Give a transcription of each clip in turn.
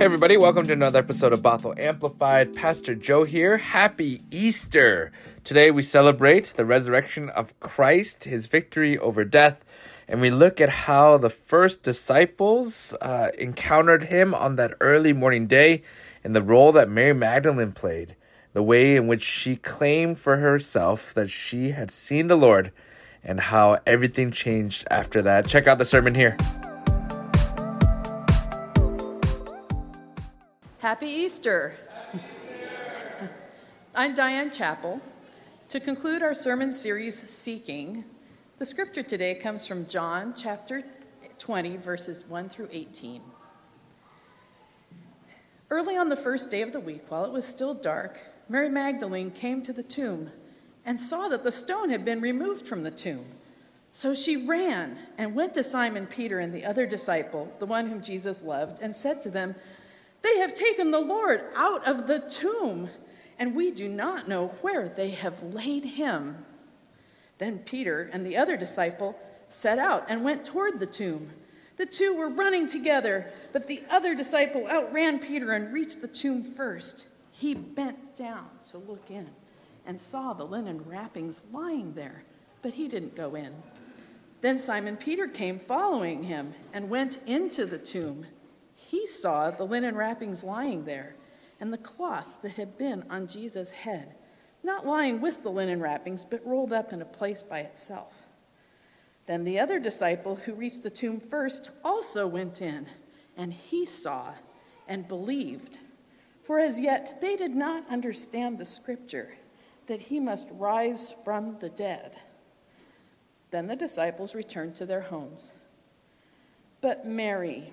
Hey, everybody, welcome to another episode of Bothell Amplified. Pastor Joe here. Happy Easter. Today we celebrate the resurrection of Christ, his victory over death, and we look at how the first disciples uh, encountered him on that early morning day and the role that Mary Magdalene played, the way in which she claimed for herself that she had seen the Lord, and how everything changed after that. Check out the sermon here. Happy Easter. I'm Diane Chappell. To conclude our sermon series, Seeking, the scripture today comes from John chapter 20, verses 1 through 18. Early on the first day of the week, while it was still dark, Mary Magdalene came to the tomb and saw that the stone had been removed from the tomb. So she ran and went to Simon Peter and the other disciple, the one whom Jesus loved, and said to them, they have taken the Lord out of the tomb, and we do not know where they have laid him. Then Peter and the other disciple set out and went toward the tomb. The two were running together, but the other disciple outran Peter and reached the tomb first. He bent down to look in and saw the linen wrappings lying there, but he didn't go in. Then Simon Peter came following him and went into the tomb he saw the linen wrappings lying there and the cloth that had been on Jesus' head, not lying with the linen wrappings, but rolled up in a place by itself. Then the other disciple who reached the tomb first also went in, and he saw and believed. For as yet they did not understand the scripture that he must rise from the dead. Then the disciples returned to their homes. But Mary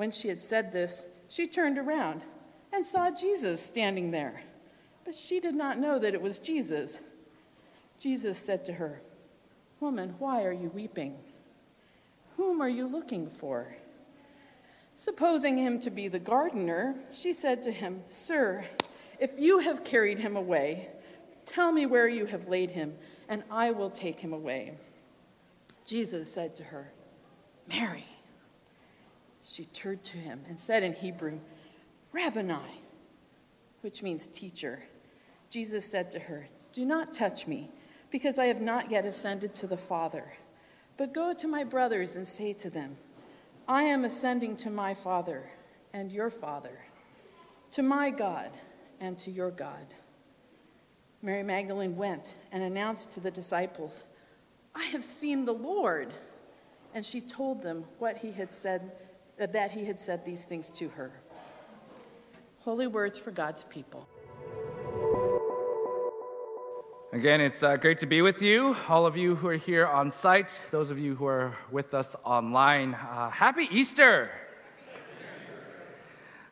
When she had said this, she turned around and saw Jesus standing there, but she did not know that it was Jesus. Jesus said to her, Woman, why are you weeping? Whom are you looking for? Supposing him to be the gardener, she said to him, Sir, if you have carried him away, tell me where you have laid him and I will take him away. Jesus said to her, Mary. She turned to him and said in Hebrew, Rabboni, which means teacher. Jesus said to her, Do not touch me, because I have not yet ascended to the Father. But go to my brothers and say to them, I am ascending to my Father and your Father, to my God and to your God. Mary Magdalene went and announced to the disciples, I have seen the Lord. And she told them what he had said, that he had said these things to her. Holy words for God's people. Again, it's uh, great to be with you, all of you who are here on site, those of you who are with us online. Uh, happy Easter!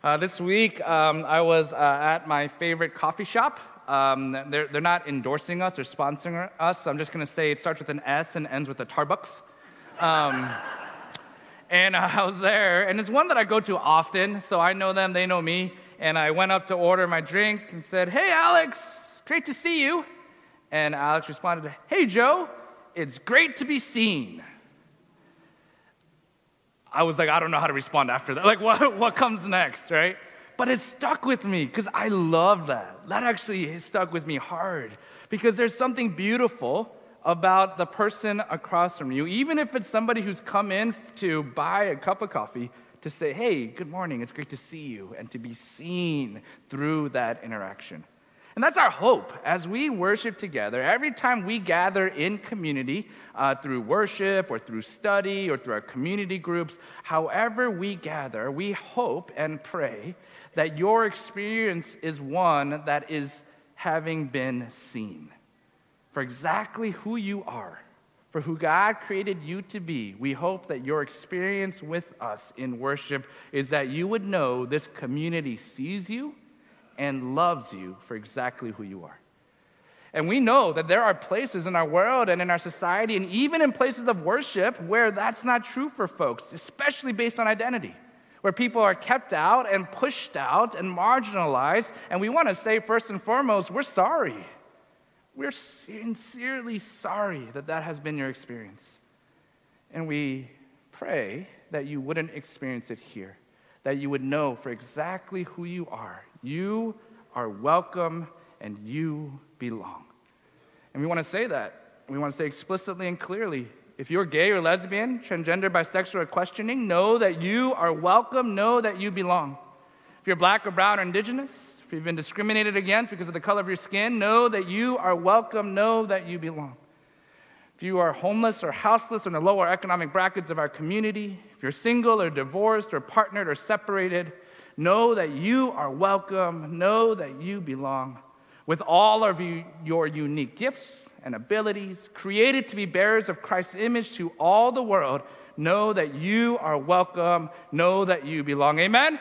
Uh, this week, um, I was uh, at my favorite coffee shop. Um, they're, they're not endorsing us or sponsoring us. So I'm just going to say it starts with an S and ends with a Tarbucks. Um, and uh, I was there, and it's one that I go to often, so I know them, they know me. And I went up to order my drink and said, Hey, Alex, great to see you. And Alex responded, Hey, Joe, it's great to be seen. I was like, I don't know how to respond after that. Like, what, what comes next, right? But it stuck with me because I love that. That actually stuck with me hard because there's something beautiful about the person across from you, even if it's somebody who's come in to buy a cup of coffee to say, hey, good morning, it's great to see you, and to be seen through that interaction. And that's our hope as we worship together. Every time we gather in community uh, through worship or through study or through our community groups, however we gather, we hope and pray that your experience is one that is having been seen for exactly who you are, for who God created you to be, we hope that your experience with us in worship is that you would know this community sees you and loves you for exactly who you are. And we know that there are places in our world and in our society, and even in places of worship, where that's not true for folks, especially based on identity, where people are kept out and pushed out and marginalized. And we want to say, first and foremost, we're sorry. We're sincerely sorry that that has been your experience. And we pray that you wouldn't experience it here, that you would know for exactly who you are. You are welcome and you belong. And we want to say that. We want to say explicitly and clearly if you're gay or lesbian, transgender, bisexual, or questioning, know that you are welcome, know that you belong. If you're black or brown or indigenous, if you've been discriminated against because of the color of your skin, know that you are welcome, know that you belong. If you are homeless or houseless in the lower economic brackets of our community, if you're single or divorced or partnered or separated, know that you are welcome, know that you belong with all of you, your unique gifts and abilities, created to be bearers of Christ's image to all the world, know that you are welcome, know that you belong. Amen?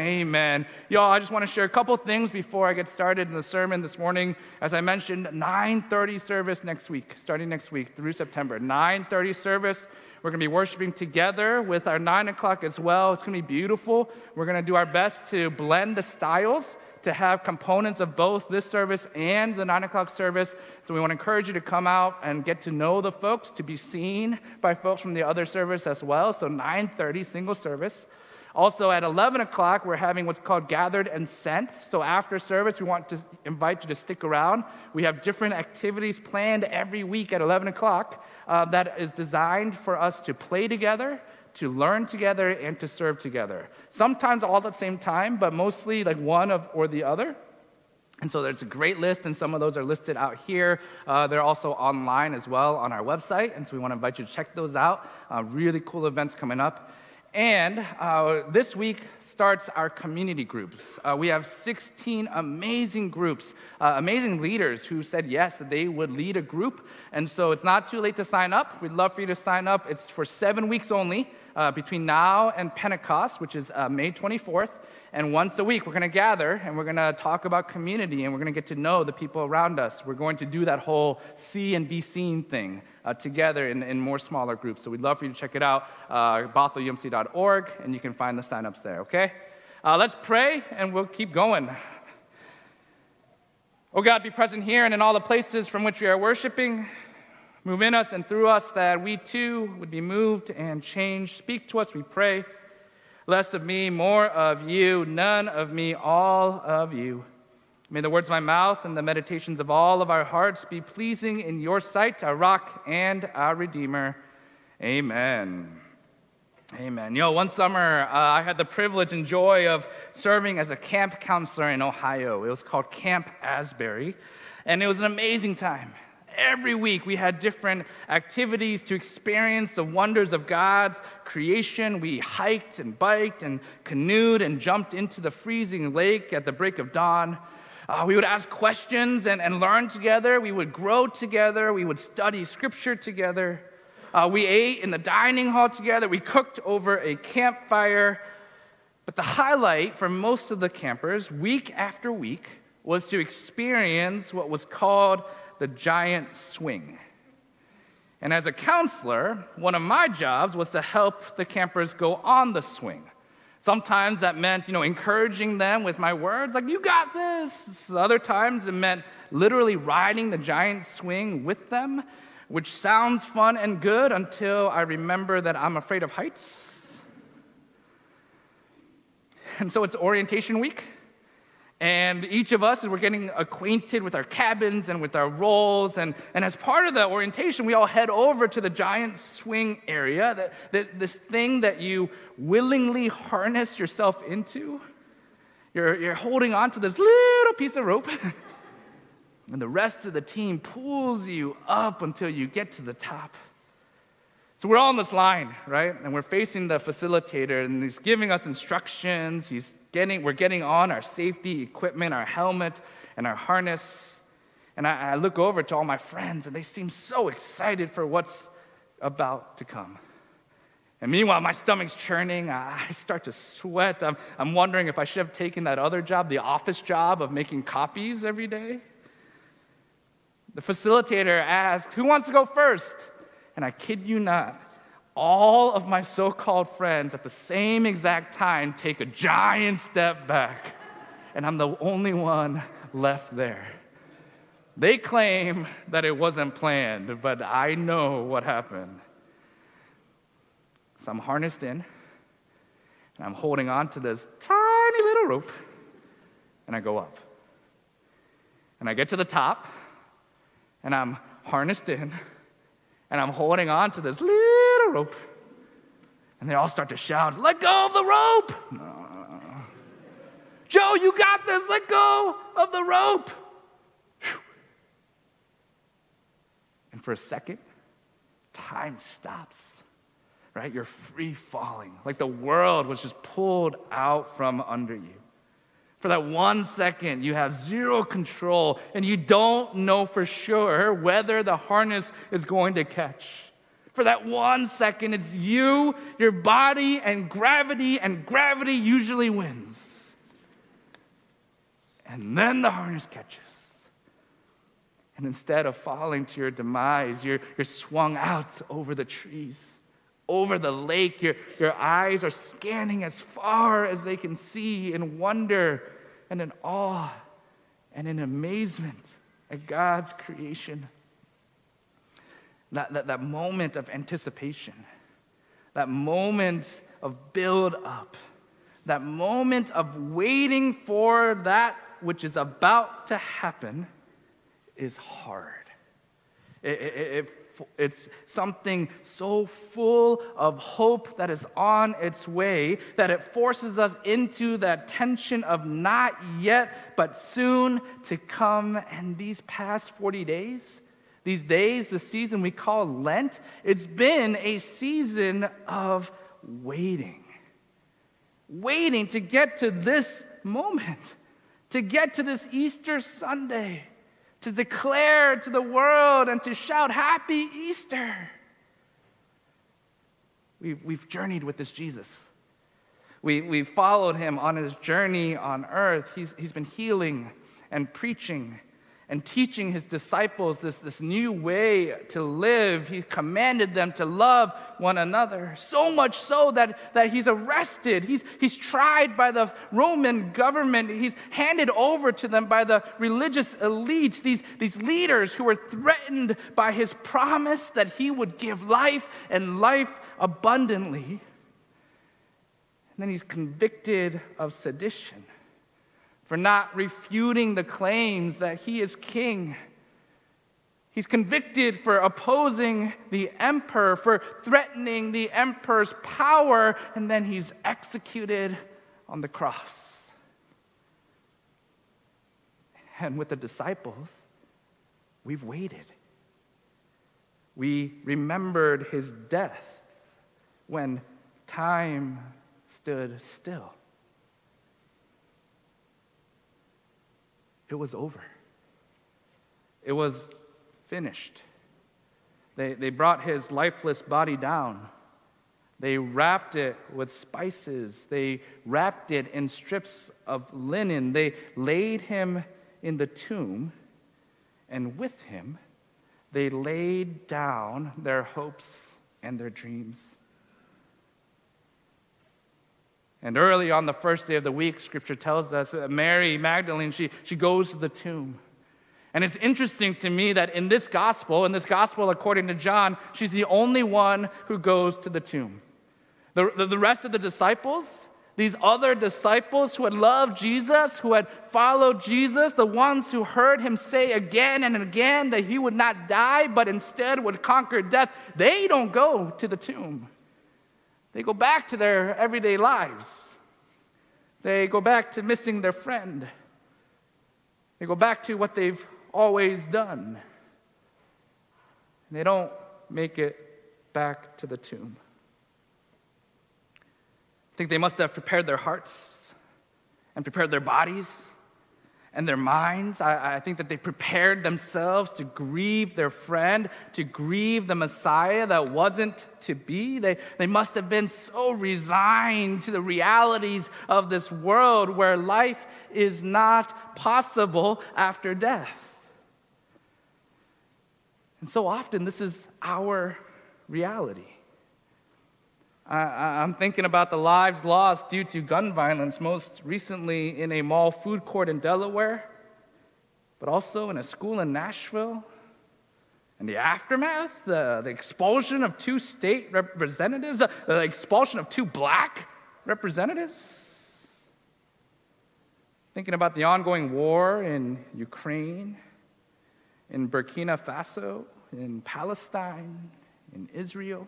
Amen. Y'all, I just want to share a couple things before I get started in the sermon this morning. As I mentioned, 9:30 service next week, starting next week through September. 9:30 service. We're going to be worshiping together with our 9 o'clock as well. It's going to be beautiful. We're going to do our best to blend the styles to have components of both this service and the nine o'clock service. So we want to encourage you to come out and get to know the folks, to be seen by folks from the other service as well. So 9:30 single service. Also at 11 o'clock, we're having what's called Gathered and Sent. So after service, we want to invite you to stick around. We have different activities planned every week at 11 o'clock uh, that is designed for us to play together, to learn together and to serve together. Sometimes all at the same time, but mostly like one of, or the other. And so there's a great list, and some of those are listed out here. Uh, they're also online as well on our website, and so we want to invite you to check those out. Uh, really cool events coming up. And uh, this week starts our community groups. Uh, we have 16 amazing groups, uh, amazing leaders who said yes, that they would lead a group. And so it's not too late to sign up. We'd love for you to sign up. It's for seven weeks only uh, between now and Pentecost, which is uh, May 24th. And once a week, we're going to gather and we're going to talk about community and we're going to get to know the people around us. We're going to do that whole see and be seen thing uh, together in, in more smaller groups. So we'd love for you to check it out, uh, bothellumc.org, and you can find the signups there, okay? Uh, let's pray and we'll keep going. Oh God, be present here and in all the places from which we are worshiping. Move in us and through us that we too would be moved and changed. Speak to us, we pray. Less of me, more of you, none of me, all of you. May the words of my mouth and the meditations of all of our hearts be pleasing in your sight, our rock and our redeemer. Amen. Amen. You know, one summer uh, I had the privilege and joy of serving as a camp counselor in Ohio. It was called Camp Asbury, and it was an amazing time every week we had different activities to experience the wonders of God's creation. We hiked and biked and canoed and jumped into the freezing lake at the break of dawn. Uh, we would ask questions and, and learn together. We would grow together. We would study scripture together. Uh, we ate in the dining hall together. We cooked over a campfire. But the highlight for most of the campers, week after week, was to experience what was called the giant swing. And as a counselor, one of my jobs was to help the campers go on the swing. Sometimes that meant, you know, encouraging them with my words, like, you got this. Other times it meant literally riding the giant swing with them, which sounds fun and good until I remember that I'm afraid of heights. And so it's orientation week. And each of us, we're getting acquainted with our cabins and with our roles. And, and as part of the orientation, we all head over to the giant swing area, that, this thing that you willingly harness yourself into. You're, you're holding on to this little piece of rope, and the rest of the team pulls you up until you get to the top. So we're all in this line, right? And we're facing the facilitator, and he's giving us instructions. He's getting, we're getting on our safety equipment, our helmet, and our harness. And I, I look over to all my friends, and they seem so excited for what's about to come. And meanwhile, my stomach's churning. I start to sweat. I'm, I'm wondering if I should have taken that other job, the office job of making copies every day. The facilitator asked, Who wants to go first? And I kid you not, all of my so called friends at the same exact time take a giant step back. And I'm the only one left there. They claim that it wasn't planned, but I know what happened. So I'm harnessed in, and I'm holding on to this tiny little rope, and I go up. And I get to the top, and I'm harnessed in, and I'm holding on to this rope. And they all start to shout, Let go of the rope! Uh. Joe, you got this! Let go of the rope! And for a second, time stops, right? You're free falling, like the world was just pulled out from under you. For that one second, you have zero control and you don't know for sure whether the harness is going to catch. For that one second, it's you, your body, and gravity, and gravity usually wins. And then the harness catches. And instead of falling to your demise, you're, you're swung out over the trees, over the lake. Your, your eyes are scanning as far as they can see in wonder and in awe and in amazement at God's creation. That, that, that moment of anticipation, that moment of build up, that moment of waiting for that which is about to happen is hard. It, it, it, it's something so full of hope that is on its way that it forces us into that tension of not yet, but soon to come. And these past 40 days, these days, the season we call Lent, it's been a season of waiting. Waiting to get to this moment, to get to this Easter Sunday to declare to the world and to shout, Happy Easter. We've, we've journeyed with this Jesus. We, we followed him on his journey on earth. He's, he's been healing and preaching and teaching his disciples this, this new way to live. He commanded them to love one another. So much so that, that he's arrested. He's, he's tried by the Roman government. He's handed over to them by the religious elites, these, these leaders who were threatened by his promise that he would give life and life abundantly. And then he's convicted of sedition for not refuting the claims that he is king. He's convicted for opposing the emperor, for threatening the emperor's power, and then he's executed on the cross. And with the disciples, we've waited. We remembered his death when time stood still. It was over. It was finished. They, they brought his lifeless body down. They wrapped it with spices. They wrapped it in strips of linen. They laid him in the tomb, and with him, they laid down their hopes and their dreams. And early on the first day of the week, scripture tells us Mary Magdalene, she, she goes to the tomb. And it's interesting to me that in this gospel, in this gospel according to John, she's the only one who goes to the tomb. The, the, the rest of the disciples, these other disciples who had loved Jesus, who had followed Jesus, the ones who heard him say again and again that he would not die, but instead would conquer death, they don't go to the tomb. They go back to their everyday lives. They go back to missing their friend. They go back to what they've always done. And They don't make it back to the tomb. I think they must have prepared their hearts and prepared their bodies and their minds. I, I, think that they prepared themselves to grieve their friend, to grieve the Messiah that wasn't to be. They, they must have been so resigned to the realities of this world where life is not possible after death. And so often, this is our reality. I, am thinking about the lives lost due to gun violence, most recently in a mall food court in Delaware, but also in a school in Nashville. And the aftermath, the, the expulsion of two state representatives, the, the expulsion of two black representatives. Thinking about the ongoing war in Ukraine, in Burkina Faso, in Palestine, in Israel.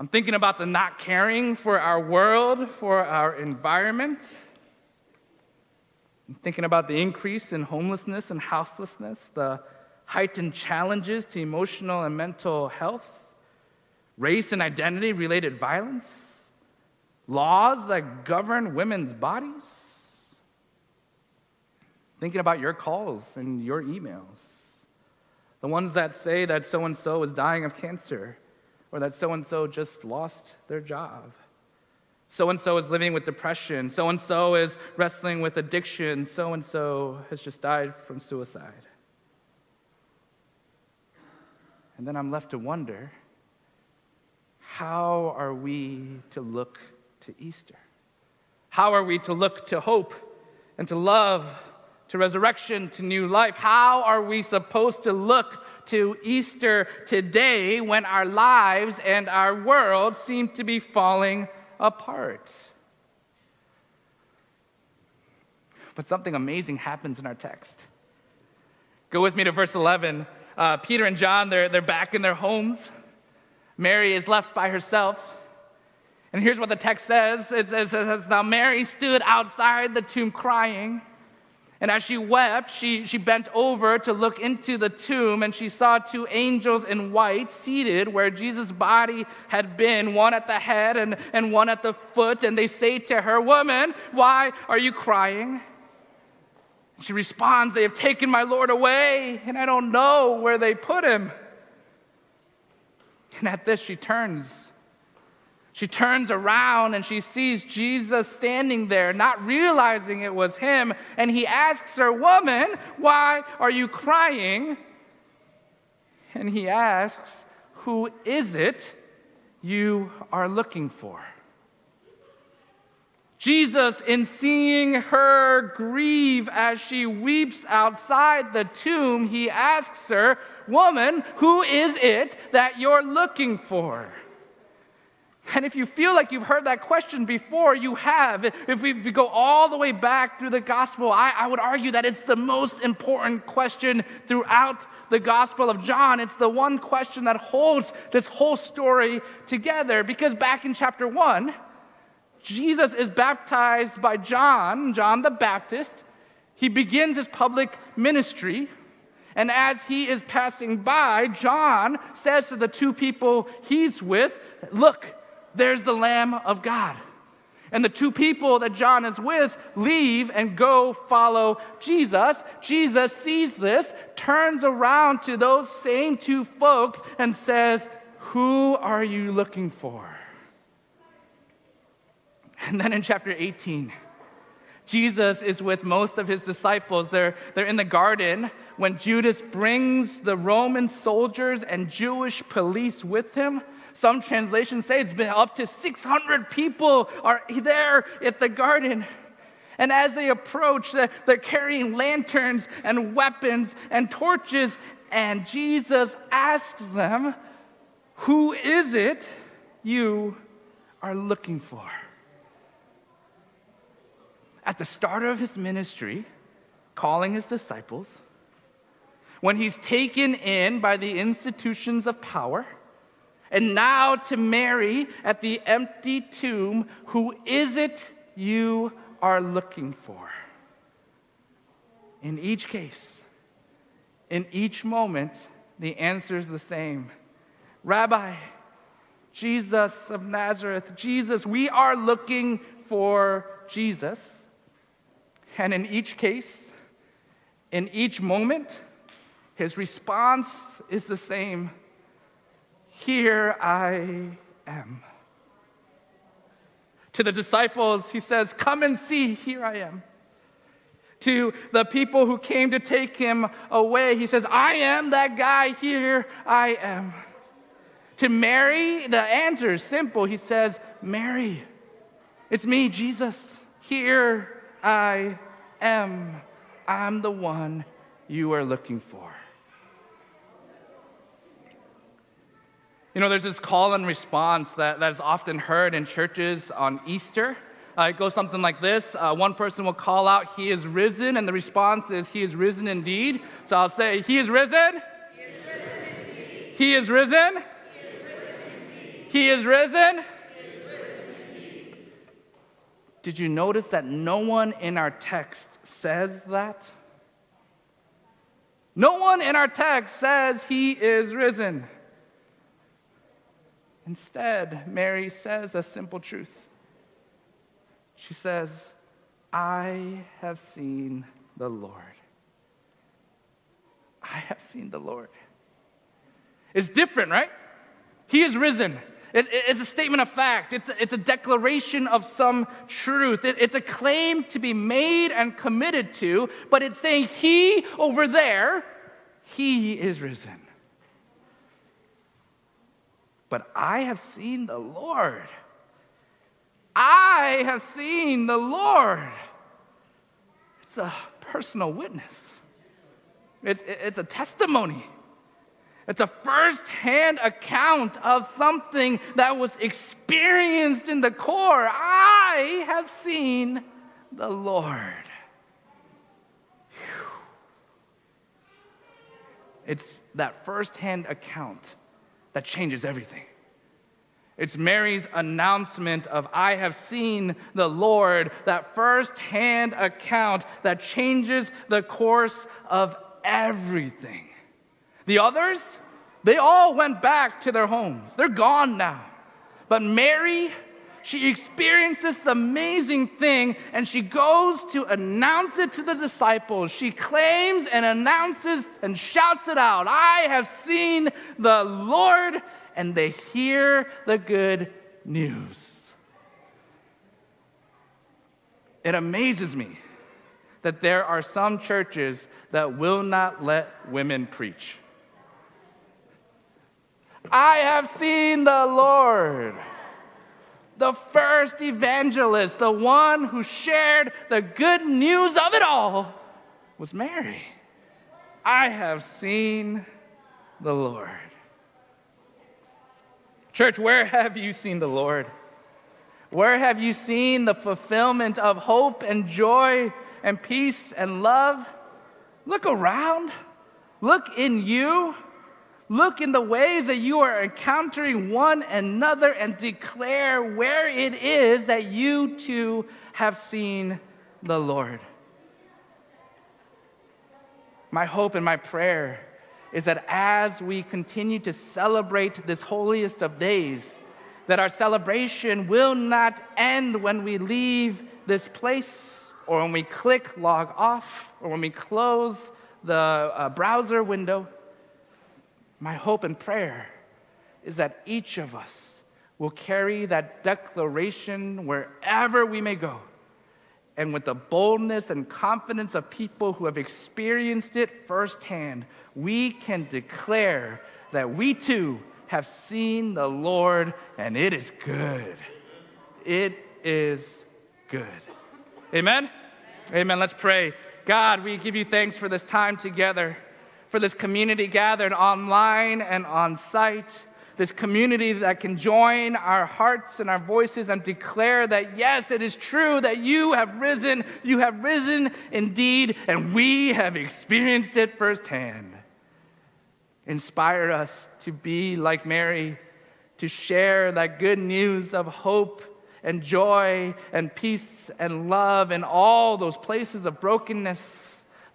I'm thinking about the not caring for our world, for our environment. I'm thinking about the increase in homelessness and houselessness, the heightened challenges to emotional and mental health, race and identity related violence, laws that govern women's bodies. Thinking about your calls and your emails, the ones that say that so and so is dying of cancer or that so and so just lost their job. So and so is living with depression. So and so is wrestling with addiction. So and so has just died from suicide. And then I'm left to wonder how are we to look to Easter? How are we to look to hope and to love, to resurrection, to new life? How are we supposed to look to Easter today when our lives and our world seem to be falling apart. But something amazing happens in our text. Go with me to verse 11. Uh, Peter and John, they're, they're back in their homes. Mary is left by herself. And here's what the text says it says, Now Mary stood outside the tomb crying. And as she wept, she, she bent over to look into the tomb, and she saw two angels in white seated where Jesus' body had been, one at the head and, and one at the foot. And they say to her, Woman, why are you crying? She responds, They have taken my Lord away, and I don't know where they put him. And at this, she turns she turns around and she sees Jesus standing there, not realizing it was him. And he asks her, Woman, why are you crying? And he asks, Who is it you are looking for? Jesus, in seeing her grieve as she weeps outside the tomb, he asks her, Woman, who is it that you're looking for? And if you feel like you've heard that question before, you have. If we, if we go all the way back through the gospel, I, I would argue that it's the most important question throughout the gospel of John. It's the one question that holds this whole story together. Because back in chapter one, Jesus is baptized by John, John the Baptist. He begins his public ministry. And as he is passing by, John says to the two people he's with, Look, there's the Lamb of God. And the two people that John is with leave and go follow Jesus. Jesus sees this, turns around to those same two folks, and says, Who are you looking for? And then in chapter 18, Jesus is with most of his disciples. They're, they're in the garden when Judas brings the Roman soldiers and Jewish police with him some translations say it's been up to 600 people are there at the garden. And as they approach, they're carrying lanterns and weapons and torches. And Jesus asks them, Who is it you are looking for? At the start of his ministry, calling his disciples, when he's taken in by the institutions of power, and now to Mary at the empty tomb, who is it you are looking for? In each case, in each moment, the answer is the same Rabbi, Jesus of Nazareth, Jesus, we are looking for Jesus. And in each case, in each moment, his response is the same Here I am. To the disciples, he says, Come and see, here I am. To the people who came to take him away, he says, I am that guy, here I am. To Mary, the answer is simple. He says, Mary, it's me, Jesus. Here I am. I'm the one you are looking for. You know, there's this call and response that, that is often heard in churches on Easter. Uh, it goes something like this uh, One person will call out, He is risen, and the response is, He is risen indeed. So I'll say, He is risen. He is risen. He is risen. He is risen. Did you notice that no one in our text says that? No one in our text says he is risen. Instead, Mary says a simple truth. She says, I have seen the Lord. I have seen the Lord. It's different, right? He is risen. It, it's a statement of fact, it's, it's a declaration of some truth. It, it's a claim to be made and committed to, but it's saying, He over there, He is risen. But I have seen the Lord. I have seen the Lord. It's a personal witness, it's, it's a testimony. It's a first hand account of something that was experienced in the core. I have seen the Lord. Whew. It's that first hand account that changes everything. It's Mary's announcement of, I have seen the Lord, that first hand account that changes the course of everything. The others, they all went back to their homes. They're gone now. But Mary, she experiences this amazing thing and she goes to announce it to the disciples. She claims and announces and shouts it out I have seen the Lord, and they hear the good news. It amazes me that there are some churches that will not let women preach. I have seen the Lord. The first evangelist, the one who shared the good news of it all, was Mary. I have seen the Lord. Church, where have you seen the Lord? Where have you seen the fulfillment of hope and joy and peace and love? Look around. Look in you. Look in the ways that you are encountering one another and declare where it is that you too have seen the Lord. My hope and my prayer is that as we continue to celebrate this holiest of days, that our celebration will not end when we leave this place or when we click log off or when we close the uh, browser window my hope and prayer is that each of us will carry that declaration wherever we may go. And with the boldness and confidence of people who have experienced it firsthand, we can declare that we too have seen the Lord and it is good. It is good. Amen? Amen. Let's pray. God, we give you thanks for this time together for this community gathered online and on site, this community that can join our hearts and our voices and declare that, yes, it is true that you have risen, you have risen indeed, and we have experienced it firsthand. Inspire us to be like Mary, to share that good news of hope and joy and peace and love in all those places of brokenness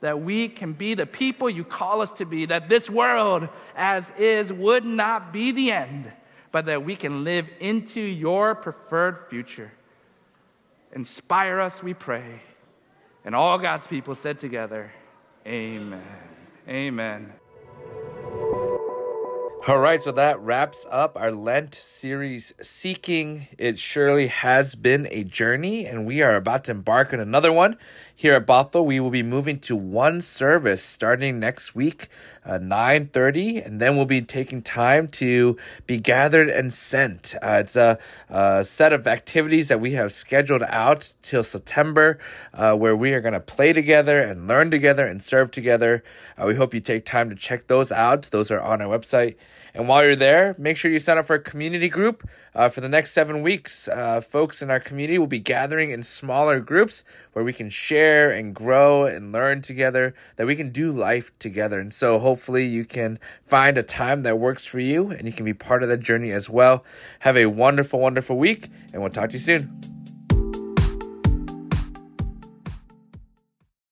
that we can be the people you call us to be, that this world as is would not be the end, but that we can live into your preferred future. Inspire us, we pray. And all God's people said together, Amen. Amen. All right, so that wraps up our Lent series, Seeking. It surely has been a journey, and we are about to embark on another one. Here at Bothell, we will be moving to one service starting next week, uh, 9.30, and then we'll be taking time to be gathered and sent. Uh, it's a, a, set of activities that we have scheduled out till September, uh, where we are going to play together and learn together and serve together. Uh, we hope you take time to check those out. Those are on our website. And while you're there, make sure you sign up for a community group uh, for the next seven weeks. Uh, folks in our community will be gathering in smaller groups where we can share and grow and learn together, that we can do life together. And so hopefully you can find a time that works for you and you can be part of that journey as well. Have a wonderful, wonderful week, and we'll talk to you soon.